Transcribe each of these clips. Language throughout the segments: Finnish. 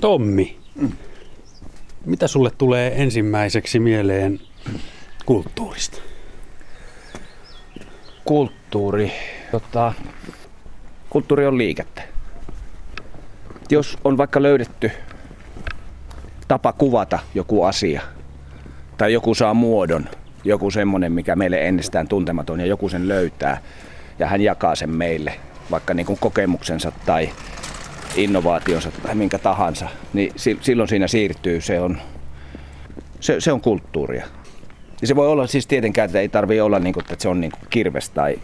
Tommi, mitä sulle tulee ensimmäiseksi mieleen kulttuurista? Kulttuuri. Tota, kulttuuri on liikettä. Jos on vaikka löydetty tapa kuvata joku asia, tai joku saa muodon, joku semmoinen, mikä meille ennestään tuntematon, ja joku sen löytää, ja hän jakaa sen meille, vaikka niin kuin kokemuksensa tai innovaationsa tai minkä tahansa, niin silloin siinä siirtyy, se on, se, se on kulttuuria. Ja se voi olla siis tietenkään, että ei tarvitse olla niin kuin, että se on niin kuin kirves tai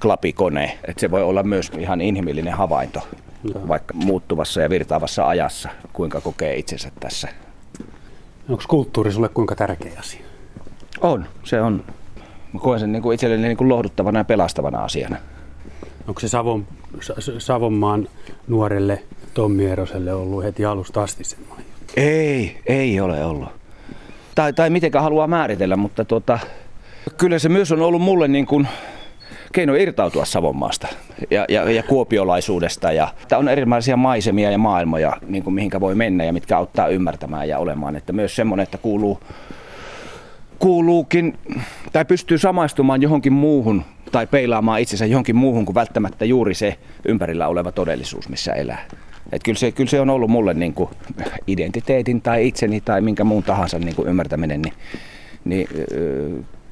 klapikone. Että se voi olla myös ihan inhimillinen havainto, no. vaikka muuttuvassa ja virtaavassa ajassa, kuinka kokee itsensä tässä. Onko kulttuuri sulle kuinka tärkeä asia? On, se on. Mä koen sen niin kuin itselleni niin kuin lohduttavana ja pelastavana asiana. Onko se Savon, Savonmaan nuorelle Tommi Eroselle ollut heti alusta asti semmoinen? Ei, ei ole ollut. Tai, tai mitenkään haluaa määritellä, mutta tuota, kyllä se myös on ollut mulle niin kuin keino irtautua Savonmaasta ja, ja, ja kuopiolaisuudesta. Ja, tämä on erilaisia maisemia ja maailmoja, niin kuin mihinkä voi mennä ja mitkä auttaa ymmärtämään ja olemaan. Että myös semmoinen, että kuuluu, kuuluukin tai pystyy samaistumaan johonkin muuhun tai peilaamaan itsensä johonkin muuhun kuin välttämättä juuri se ympärillä oleva todellisuus, missä elää. Et kyllä, se, kyllä se on ollut mulle niin kuin identiteetin tai itseni tai minkä muun tahansa niin kuin ymmärtäminen, niin, niin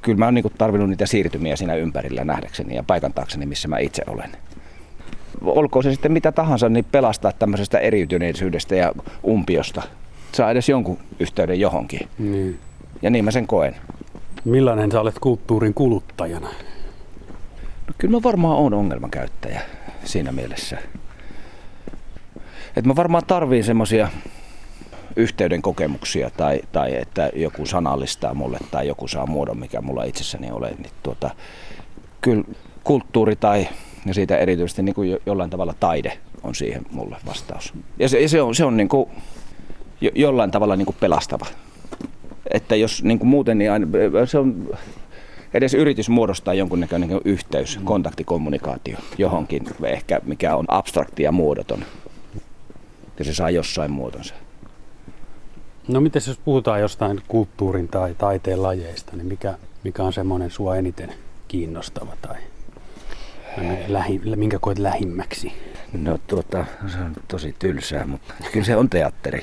kyllä mä oon niin tarvinnut niitä siirtymiä siinä ympärillä nähdäkseni ja paikantaakseni, missä mä itse olen. Olkoon se sitten mitä tahansa, niin pelastaa tämmöisestä eriytyneisyydestä ja umpiosta. Saa edes jonkun yhteyden johonkin. Niin. Ja niin mä sen koen. Millainen sä olet kulttuurin kuluttajana? No, kyllä mä varmaan on ongelmakäyttäjä siinä mielessä. Et mä varmaan tarviin semmosia yhteyden kokemuksia tai, tai että joku sanallistaa mulle tai joku saa muodon, mikä mulla itsessäni ole, niin tuota, kyllä kulttuuri tai ja siitä erityisesti niin kuin jollain tavalla taide on siihen mulle vastaus. Ja se, ja se on, se on niin kuin jo, jollain tavalla niin kuin pelastava. Että jos niin kuin muuten, niin aina, se on edes yritys muodostaa jonkunnäköinen yhteys, kontaktikommunikaatio johonkin, ehkä mikä on abstrakti ja muodoton. Ja se saa jossain muotonsa. No miten jos puhutaan jostain kulttuurin tai taiteen lajeista, niin mikä, mikä on semmoinen sua eniten kiinnostava tai lähi, minkä koet lähimmäksi? No tuota, se on tosi tylsää, mutta kyllä se on teatteri.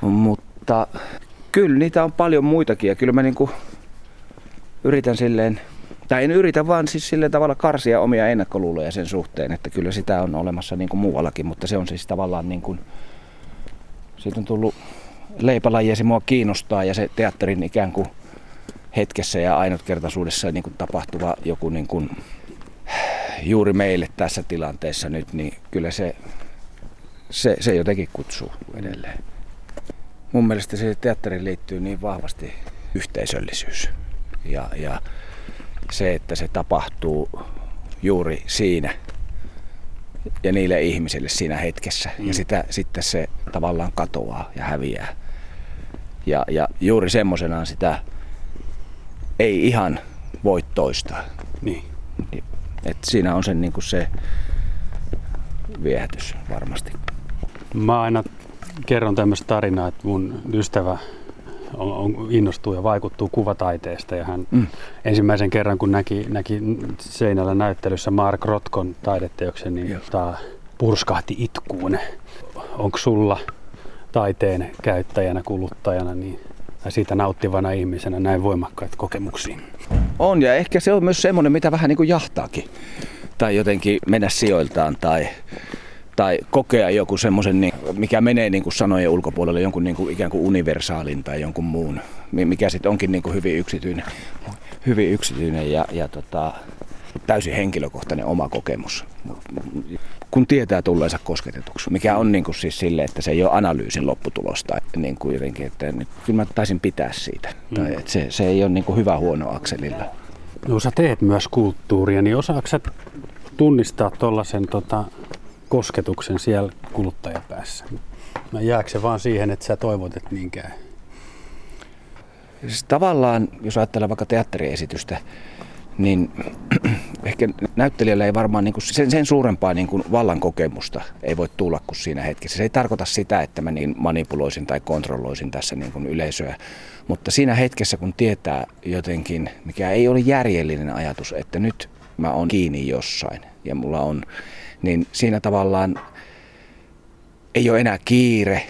mutta kyllä niitä on paljon muitakin ja kyllä mä niinku yritän silleen, tai en yritä vaan siis sillä tavalla karsia omia ennakkoluuloja sen suhteen, että kyllä sitä on olemassa niin kuin muuallakin, mutta se on siis tavallaan niin kuin, siitä on tullut leipälaji se mua kiinnostaa ja se teatterin ikään kuin hetkessä ja ainutkertaisuudessa niin kuin tapahtuva joku niin kuin, juuri meille tässä tilanteessa nyt, niin kyllä se, se, se jotenkin kutsuu edelleen. Mun mielestä se teatteriin liittyy niin vahvasti yhteisöllisyys ja, ja se, että se tapahtuu juuri siinä ja niille ihmisille siinä hetkessä. Mm. Ja sitä, sitten se tavallaan katoaa ja häviää. Ja, ja juuri semmoisenaan sitä ei ihan voi toistaa. Niin. Et siinä on sen, niin kuin se viehätys varmasti. Mä aina kerron tämmöistä tarinaa, että mun ystävä on, on, innostuu ja vaikuttuu kuvataiteesta. Ja hän mm. ensimmäisen kerran, kun näki, näki seinällä näyttelyssä Mark Rotkon taideteoksen, niin ta, purskahti itkuun. Onko sulla taiteen käyttäjänä, kuluttajana, niin ja siitä nauttivana ihmisenä näin voimakkaita kokemuksia? On ja ehkä se on myös semmoinen, mitä vähän niin kuin jahtaakin. Tai jotenkin mennä sijoiltaan tai, tai kokea joku semmoisen, niin, mikä menee niin kuin sanojen ulkopuolelle jonkun niin kuin ikään kuin universaalin tai jonkun muun, mikä sitten onkin niin kuin hyvin yksityinen, hyvin yksityinen ja, ja tota, täysin henkilökohtainen oma kokemus kun tietää tulleensa kosketetuksi, mikä on niin kuin siis sille, että se ei ole analyysin lopputulosta, niin kuin jotenkin, että nyt, kyllä mä taisin pitää siitä. Mm. Tai, että se, se ei ole niin kuin hyvä huono akselilla. No sä teet myös kulttuuria, niin osaako sä tunnistaa tuollaisen tota, kosketuksen siellä kuluttajapäässä? No jääkö se vaan siihen, että sä toivot, että niinkään? Siis tavallaan, jos ajattelee vaikka teatteriesitystä, niin ehkä näyttelijällä ei varmaan niin kuin sen, sen suurempaa niin kuin vallan kokemusta ei voi tulla kuin siinä hetkessä. Se ei tarkoita sitä, että mä niin manipuloisin tai kontrolloisin tässä niin kuin yleisöä, mutta siinä hetkessä kun tietää jotenkin, mikä ei ole järjellinen ajatus, että nyt mä oon kiinni jossain ja mulla on, niin siinä tavallaan ei ole enää kiire,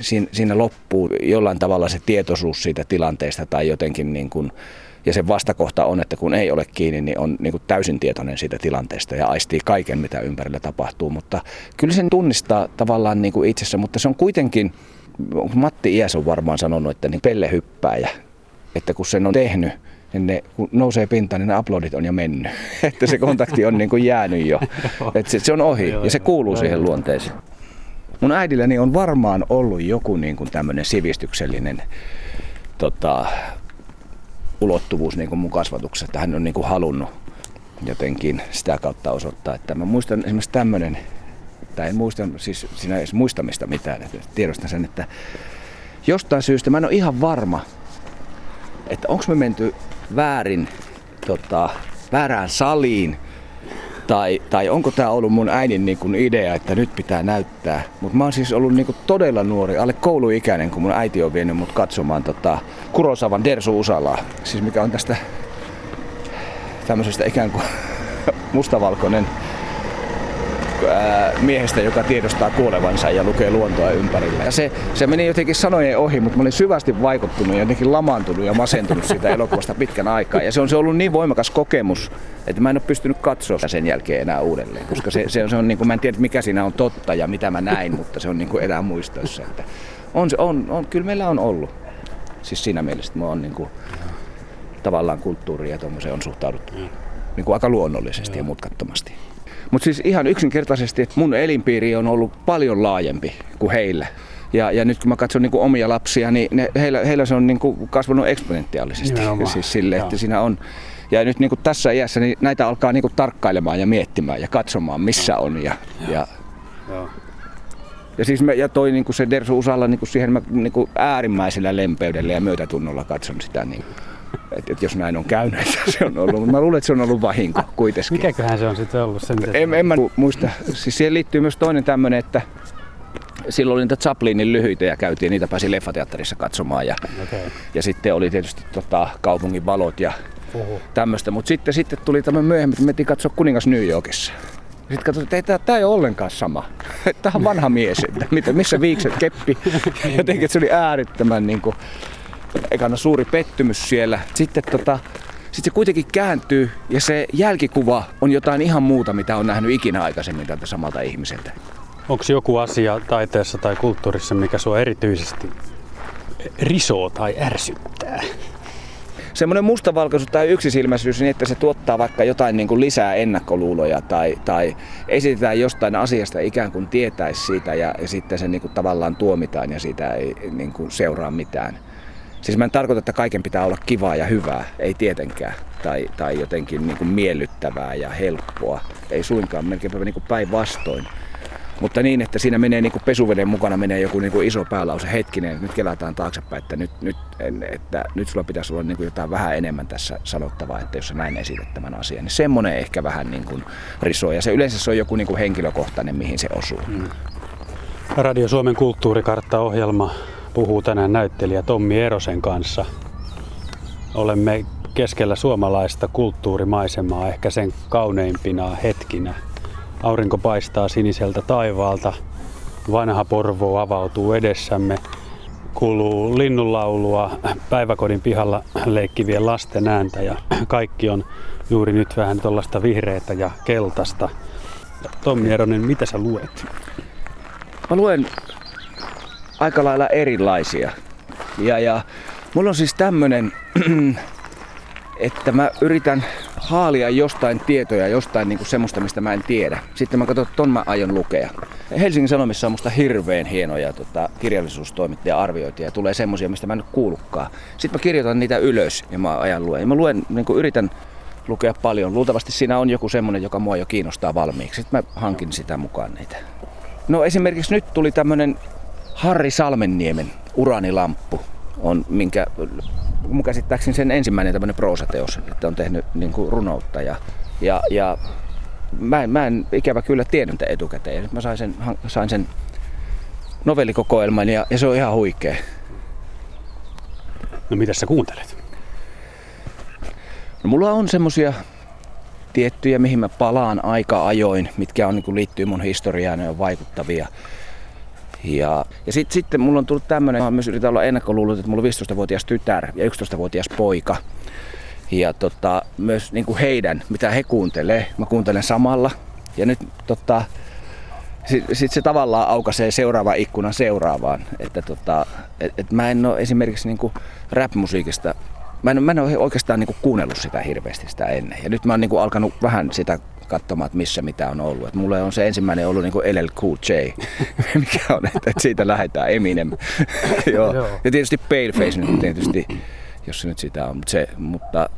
siinä, siinä loppuu jollain tavalla se tietoisuus siitä tilanteesta tai jotenkin niin kuin, ja se vastakohta on, että kun ei ole kiinni, niin on niin kuin täysin tietoinen siitä tilanteesta ja aistii kaiken, mitä ympärillä tapahtuu. Mutta kyllä sen tunnistaa tavallaan niin kuin itsessä, mutta se on kuitenkin, Matti Iäs on varmaan sanonut, että niin pelle hyppääjä, että kun sen on tehnyt, niin ne, kun nousee pintaan, niin ne uploadit on jo mennyt. että se kontakti on niin kuin jäänyt jo. että se, se on ohi ja se kuuluu siihen luonteeseen. Mun äidilläni on varmaan ollut joku niin kuin tämmöinen sivistyksellinen tota, ulottuvuus niin kuin mun kasvatuksessa, että hän on niin kuin halunnut jotenkin sitä kautta osoittaa. Että mä muistan esimerkiksi tämmöinen, tai en muista siis sinä edes muistamista mitään, että tiedostan sen, että jostain syystä mä en ole ihan varma, että onko me menty väärin, tota, väärään saliin tai, tai onko tämä ollut mun äidin niin kuin idea, että nyt pitää näyttää. Mutta mä oon siis ollut niin kuin todella nuori, alle kouluikäinen, kun mun äiti on vienyt mut katsomaan tota Kurosavan Dersu Usalaa. Siis mikä on tästä tämmöisestä ikään kuin mustavalkoinen miehestä, joka tiedostaa kuolevansa ja lukee luontoa ympärillä. Ja se, se meni jotenkin sanojen ohi, mutta mä olin syvästi vaikuttunut ja jotenkin lamaantunut ja masentunut siitä elokuvasta pitkän aikaa. Ja se on se ollut niin voimakas kokemus, että mä en ole pystynyt katsoa sen jälkeen enää uudelleen. Koska se, se, on, se on niin kuin, mä en tiedä mikä siinä on totta ja mitä mä näin, mutta se on niin kuin elää muistoissa. Että on, on, on, kyllä meillä on ollut. Siis siinä mielessä, että mä oon niin kuin, tavallaan kulttuuria ja on suhtauduttu niin kuin aika luonnollisesti ja mutkattomasti. Mutta siis ihan yksinkertaisesti, että mun elinpiiri on ollut paljon laajempi kuin heillä. Ja, ja nyt kun mä katson niin kuin omia lapsia, niin ne, heillä, heillä se on niin kuin kasvanut eksponentiaalisesti. Nimenomaan. Siis sille, että siinä on, ja nyt niin kuin tässä iässä niin näitä alkaa niin kuin tarkkailemaan ja miettimään ja katsomaan, missä on. Ja, ja, ja, ja siis me, ja toi niin kuin se Dersu Usalla niin kuin siihen mä niin kuin äärimmäisellä lempeydellä ja myötätunnolla katson sitä. Niin että et jos näin on käynyt, että se on ollut, mutta mä luulen, että se on ollut vahinko kuitenkin. Mikäköhän se on sitten ollut? Sen, en, en mä muista. Siis siihen liittyy myös toinen tämmöinen, että silloin oli niitä Chaplinin lyhyitä ja käytiin, niitä pääsi leffateatterissa katsomaan. Ja, okay. ja sitten oli tietysti tota, kaupungin valot ja tämmöistä. Mutta sitten, sitten tuli tämmöinen myöhemmin, että me katsoa kuningas New Yorkissa. Sitten katsottiin, että tämä ei ole ollenkaan sama. Tämä on vanha mies, että missä viikset, keppi. Jotenkin se oli äärettömän niin kuin, ekana suuri pettymys siellä. Sitten tota, sitten se kuitenkin kääntyy ja se jälkikuva on jotain ihan muuta, mitä on nähnyt ikinä aikaisemmin tältä samalta ihmiseltä. Onko joku asia taiteessa tai kulttuurissa, mikä sua erityisesti risoo tai ärsyttää? Semmoinen mustavalkoisuus tai yksisilmäisyys niin, että se tuottaa vaikka jotain niin kuin lisää ennakkoluuloja tai, tai esitetään jostain asiasta ikään kuin tietäisi siitä ja, ja sitten se niin kuin tavallaan tuomitaan ja siitä ei niin kuin seuraa mitään. Siis mä en tarkoita, että kaiken pitää olla kivaa ja hyvää, ei tietenkään. Tai, tai jotenkin niin kuin miellyttävää ja helppoa. Ei suinkaan, melkeinpä niin päinvastoin. Mutta niin, että siinä menee niin kuin pesuveden mukana menee joku niin kuin iso päälause hetkinen, nyt kelataan taaksepäin, että nyt, nyt, että nyt sulla pitäisi olla niin kuin jotain vähän enemmän tässä sanottavaa, että jos sä näin esität tämän asian. Niin semmoinen ehkä vähän niin kuin risoo. Ja se yleensä se on joku niin kuin henkilökohtainen, mihin se osuu. Hmm. Radio Suomen kulttuurikartta-ohjelma puhuu tänään näyttelijä Tommi Erosen kanssa. Olemme keskellä suomalaista kulttuurimaisemaa, ehkä sen kauneimpina hetkinä. Aurinko paistaa siniseltä taivaalta, vanha Porvo avautuu edessämme, kuuluu linnunlaulua, päiväkodin pihalla leikkivien lasten ääntä ja kaikki on juuri nyt vähän tuollaista vihreätä ja keltaista. Tommi Eronen, mitä sä luet? Mä luen aika lailla erilaisia. Ja, ja mulla on siis tämmönen, että mä yritän haalia jostain tietoja, jostain niinku semmoista, mistä mä en tiedä. Sitten mä katson, että ton mä aion lukea. Helsingin Sanomissa on musta hirveän hienoja tota, kirjallisuustoimittaja arviointia ja tulee semmosia, mistä mä en kuulukaan. Sitten mä kirjoitan niitä ylös ja mä ajan luen. Ja mä luen, niinku yritän lukea paljon. Luultavasti siinä on joku semmonen, joka mua jo kiinnostaa valmiiksi. Sitten mä hankin sitä mukaan niitä. No esimerkiksi nyt tuli tämmönen Harri Salmenniemen Uranilamppu on, minkä mun käsittääkseni sen ensimmäinen tämmöinen proosateos, että on tehnyt niin kuin runoutta ja Ja, ja mä, en, mä en ikävä kyllä tiennyt etukäteen. Nyt mä sain sen, sain sen novellikokoelman ja, ja se on ihan huikea. No mitä sä kuuntelet? No, mulla on semmosia tiettyjä, mihin mä palaan aika ajoin, mitkä on, niin liittyy mun historiaan ja on vaikuttavia. Ja, ja sit, sitten mulla on tullut tämmönen, mä myös yritän olla ennakkoluulot, että mulla on 15-vuotias tytär ja 11-vuotias poika. Ja tota, myös niin kuin heidän, mitä he kuuntelee, mä kuuntelen samalla. Ja nyt tota, sitten sit se tavallaan aukaisee seuraava ikkuna seuraavaan. Että tota, et, et mä en ole esimerkiksi niin rap-musiikista mä en, mä en ole oikeastaan niin kuunnellut sitä hirveästi sitä ennen. Ja nyt mä oon niin alkanut vähän sitä katsomaan, että missä mitä on ollut. Et mulle on se ensimmäinen ollut niin LL Cool J, mikä on, että, että siitä lähdetään Eminem. Joo. Ja tietysti Paleface nyt tietysti, jos se nyt sitä on. Mutta, se, mutta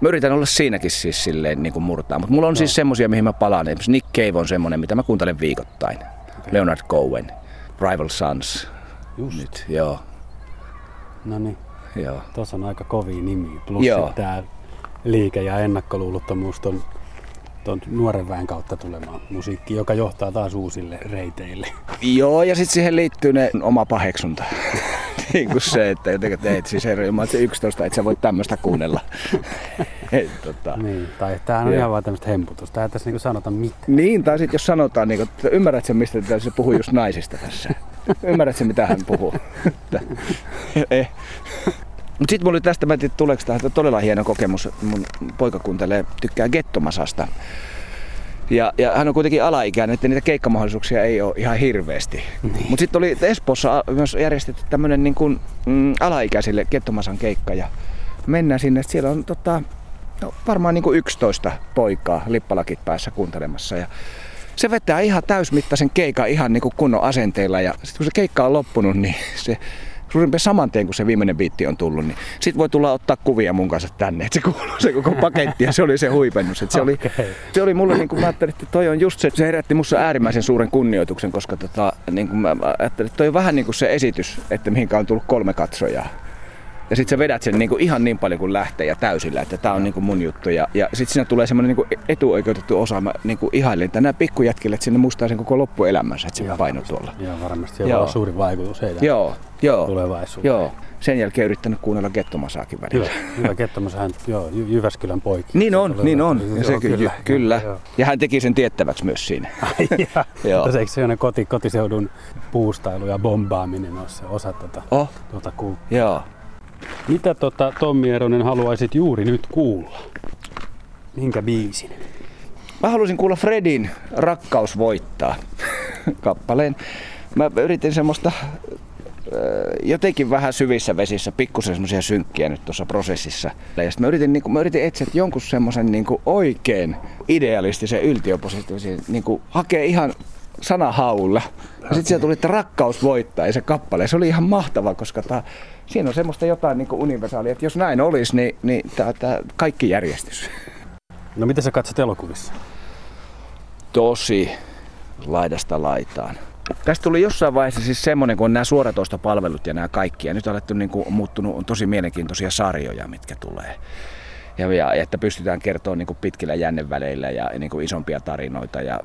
mä yritän olla siinäkin siis silleen niin kuin murtaa. Mutta mulla on no. siis semmosia, mihin mä palaan. Esimerkiksi Nick Cave on semmonen, mitä mä kuuntelen viikoittain. Okay. Leonard Cohen, Rival Sons. Just. Nyt, joo. No niin. Joo. Tuossa on aika kovia nimi. Plus tämä liike ja ennakkoluulottomuus on tuon nuoren väen kautta tulemaan musiikki, joka johtaa taas uusille reiteille. Joo, ja sitten siihen liittyy ne oma paheksunta. niin kuin se, että jotenkin teet siis herra, se 11, että sä voit tämmöistä kuunnella. Et, tota. Niin, tai tämähän on ja. ihan vaan tämmöistä hemputusta. Tämä ei tässä niinku sanota mitään. Niin, tai sitten jos sanotaan, niin, että ymmärrät sen, mistä se puhuu just naisista tässä. Ymmärrät sen, mitä hän puhuu. eh. Mutta sitten mulla oli tästä, mä en tiedä tuleeko tämä todella hieno kokemus. Mun poika kuuntelee, tykkää gettomasasta. Ja, ja hän on kuitenkin alaikäinen, että niitä keikkamahdollisuuksia ei ole ihan hirveästi. Niin. Mutta sitten oli Espoossa myös järjestetty tämmöinen niin kuin, mm, alaikäisille Kettomasan keikka. Ja mennään sinne, että siellä on tota, no, varmaan niin kuin 11 poikaa lippalakit päässä kuuntelemassa. Ja se vetää ihan täysmittaisen keikan ihan niin kuin kunnon asenteilla. Ja sitten kun se keikka on loppunut, niin se suurin piirtein saman tien, kun se viimeinen biitti on tullut, niin sit voi tulla ottaa kuvia mun kanssa tänne. Et se kuuluu se koko paketti ja se oli se huipennus. Et se, okay. oli, se oli mulle, niin kuin mä ajattelin, että toi on just se, se herätti musta äärimmäisen suuren kunnioituksen, koska tota, niin kuin mä ajattelin, että toi on vähän niin kuin se esitys, että mihinkä on tullut kolme katsojaa. Ja sitten sä vedät sen niinku ihan niin paljon kuin lähtee ja täysillä, että tämä on niinku mun juttu. Ja, ja sitten siinä tulee semmoinen niinku etuoikeutettu osa. Mä niinku ihailin, että nämä pikkujätkille, että sinne mustaa sen koko loppuelämänsä, että se paino tuolla. Joo, varmasti. Se on suuri vaikutus heidän joo, joo, tulevaisuuteen. Joo. Sen jälkeen yrittänyt kuunnella Kettomasaakin välillä. Hyvä, hyvä Kettomasahan, joo, Jyväskylän poikki. Niin on, niin on. Ja se, kyllä. kyllä. Ja hän teki sen tiettäväksi myös siinä. joo. Mutta eikö se koti, kotiseudun puustailu ja bombaaminen ole se osa tuota, oh. tuota kulttuuria? Joo. Mitä tota, Tommi Eronen haluaisit juuri nyt kuulla? Minkä biisin? Mä haluaisin kuulla Fredin Rakkaus voittaa kappaleen. Mä yritin semmoista jotenkin vähän syvissä vesissä, pikkusen semmoisia synkkiä nyt tuossa prosessissa. Ja sitten mä yritin, niin kuin, mä yritin etsiä jonkun semmoisen niin oikein idealistisen yltiöpositiivisen, niin hakea ihan sanahaulla. Ja sitten sieltä tuli, että rakkaus voittaa ja se kappale. Se oli ihan mahtava, koska tää, siinä on semmoista jotain niin universaalia, että jos näin olisi, niin, niin tää, tää kaikki järjestys. No miten sä katsot elokuvissa? Tosi laidasta laitaan. Tästä tuli jossain vaiheessa siis semmoinen, kun on nämä suoratoistopalvelut ja nämä kaikki. Ja nyt on alettu niin kuin, muuttunut, on tosi mielenkiintoisia sarjoja, mitkä tulee. Ja, ja että pystytään kertoa niin pitkillä jänneväleillä ja niin kuin isompia tarinoita ja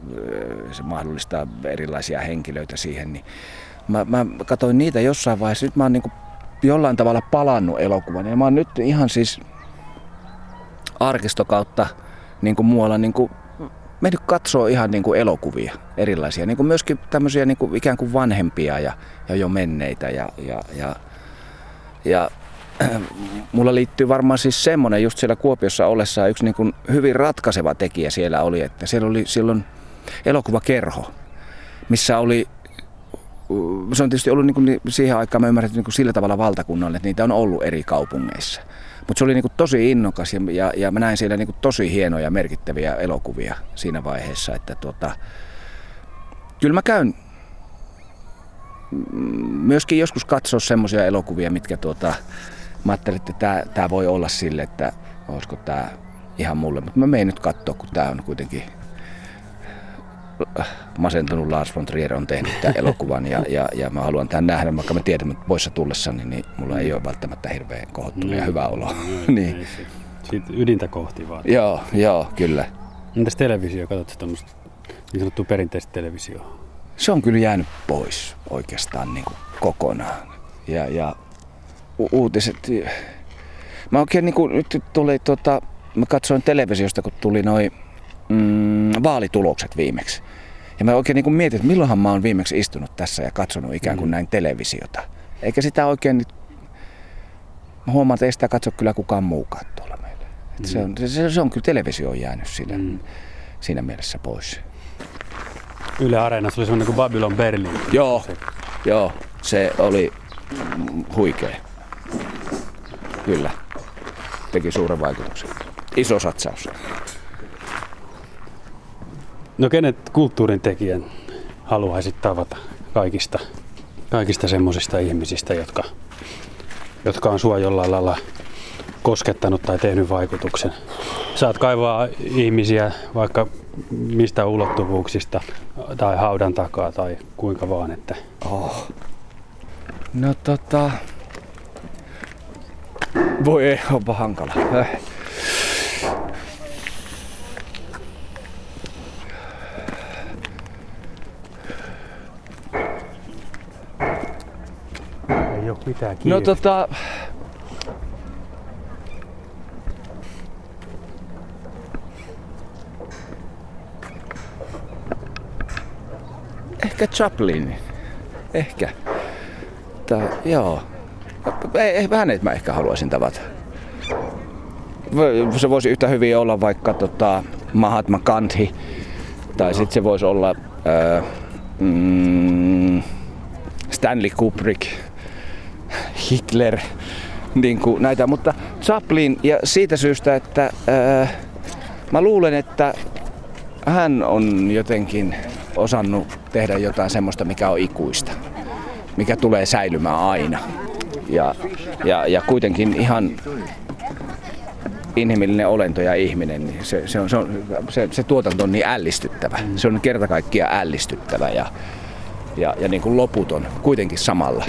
se mahdollistaa erilaisia henkilöitä siihen. Niin mä, mä katsoin niitä jossain vaiheessa. Nyt mä oon niin kuin jollain tavalla palannut elokuvan. Ja mä oon nyt ihan siis arkistokautta niin kuin muualla niin kuin mennyt katsoo ihan niin kuin elokuvia erilaisia, niin kuin myöskin tämmöisiä niin kuin ikään kuin vanhempia ja, ja jo menneitä. Ja, ja, ja, ja mulla liittyy varmaan siis semmoinen just siellä Kuopiossa ollessa yksi niin kuin hyvin ratkaiseva tekijä siellä oli, että siellä oli silloin elokuvakerho, missä oli se on tietysti ollut niin kuin siihen aikaan, mä ymmärrän, niin kuin sillä tavalla valtakunnalle, että niitä on ollut eri kaupungeissa. Mutta se oli niinku tosi innokas ja, ja, ja mä näin siellä niinku tosi hienoja merkittäviä elokuvia siinä vaiheessa, että tuota, kyllä mä käyn myöskin joskus katsoa semmoisia elokuvia, mitkä tuota, mä ajattelin, että tämä, tämä voi olla sille, että olisiko tämä ihan mulle, mutta mä menen nyt katsoa, kun tämä on kuitenkin masentunut Lars von Trier on tehnyt tämän elokuvan ja, ja, ja mä haluan tämän nähdä, vaikka mä tiedän, että poissa tullessani, niin mulla ei ole välttämättä hirveän kohottunut ja hyvä olo. niin. siitä ydintä kohti vaan. Joo, joo, kyllä. Entäs televisio? Katsotko tämmöistä niin sanottua perinteistä televisioa? Se on kyllä jäänyt pois oikeastaan niin kuin kokonaan. Ja, ja u- uutiset... Mä oikein niin kuin, nyt tuli tota, mä katsoin televisiosta, kun tuli noin mm, vaalitulokset viimeksi. Ja mä oikein niin kuin mietin, että milloinhan mä oon viimeksi istunut tässä ja katsonut ikään kuin mm. näin televisiota. Eikä sitä oikein nyt... Mä huomaan, että ei sitä katso kyllä kukaan muukaan tuolla meillä. Mm. Se, on, se, se on kyllä televisio on jäänyt siinä, mm. siinä mielessä pois. Yle Areenassa oli semmoinen kuin Babylon Berlin. Joo, se. joo, se oli huikea. Kyllä. Teki suuren vaikutuksen. Iso satsaus. No kenet kulttuurin tekijän haluaisit tavata kaikista, kaikista semmoisista ihmisistä, jotka, jotka on sua jollain lailla koskettanut tai tehnyt vaikutuksen? Saat kaivaa ihmisiä vaikka mistä ulottuvuuksista tai haudan takaa tai kuinka vaan. Että... Oh. No tota... Voi ei, onpa hankala. Äh. Ei ole mitään No tota... Ehkä Chaplin. Ehkä. Tää, joo. Hänet mä ehkä haluaisin tavata. Se voisi yhtä hyvin olla vaikka tota, Mahatma Gandhi. Tai no. sitten se voisi olla ää, mm, Stanley Kubrick, Hitler, niin kuin näitä. Mutta Chaplin ja siitä syystä, että ää, mä luulen, että hän on jotenkin osannut tehdä jotain semmoista, mikä on ikuista, mikä tulee säilymään aina. Ja, ja, ja kuitenkin ihan inhimillinen olento ja ihminen, niin se, se, on, se, on, se, se tuotanto on niin ällistyttävä. Mm. Se on kerta kaikkiaan ällistyttävä ja, ja, ja niin kuin loputon kuitenkin samalla.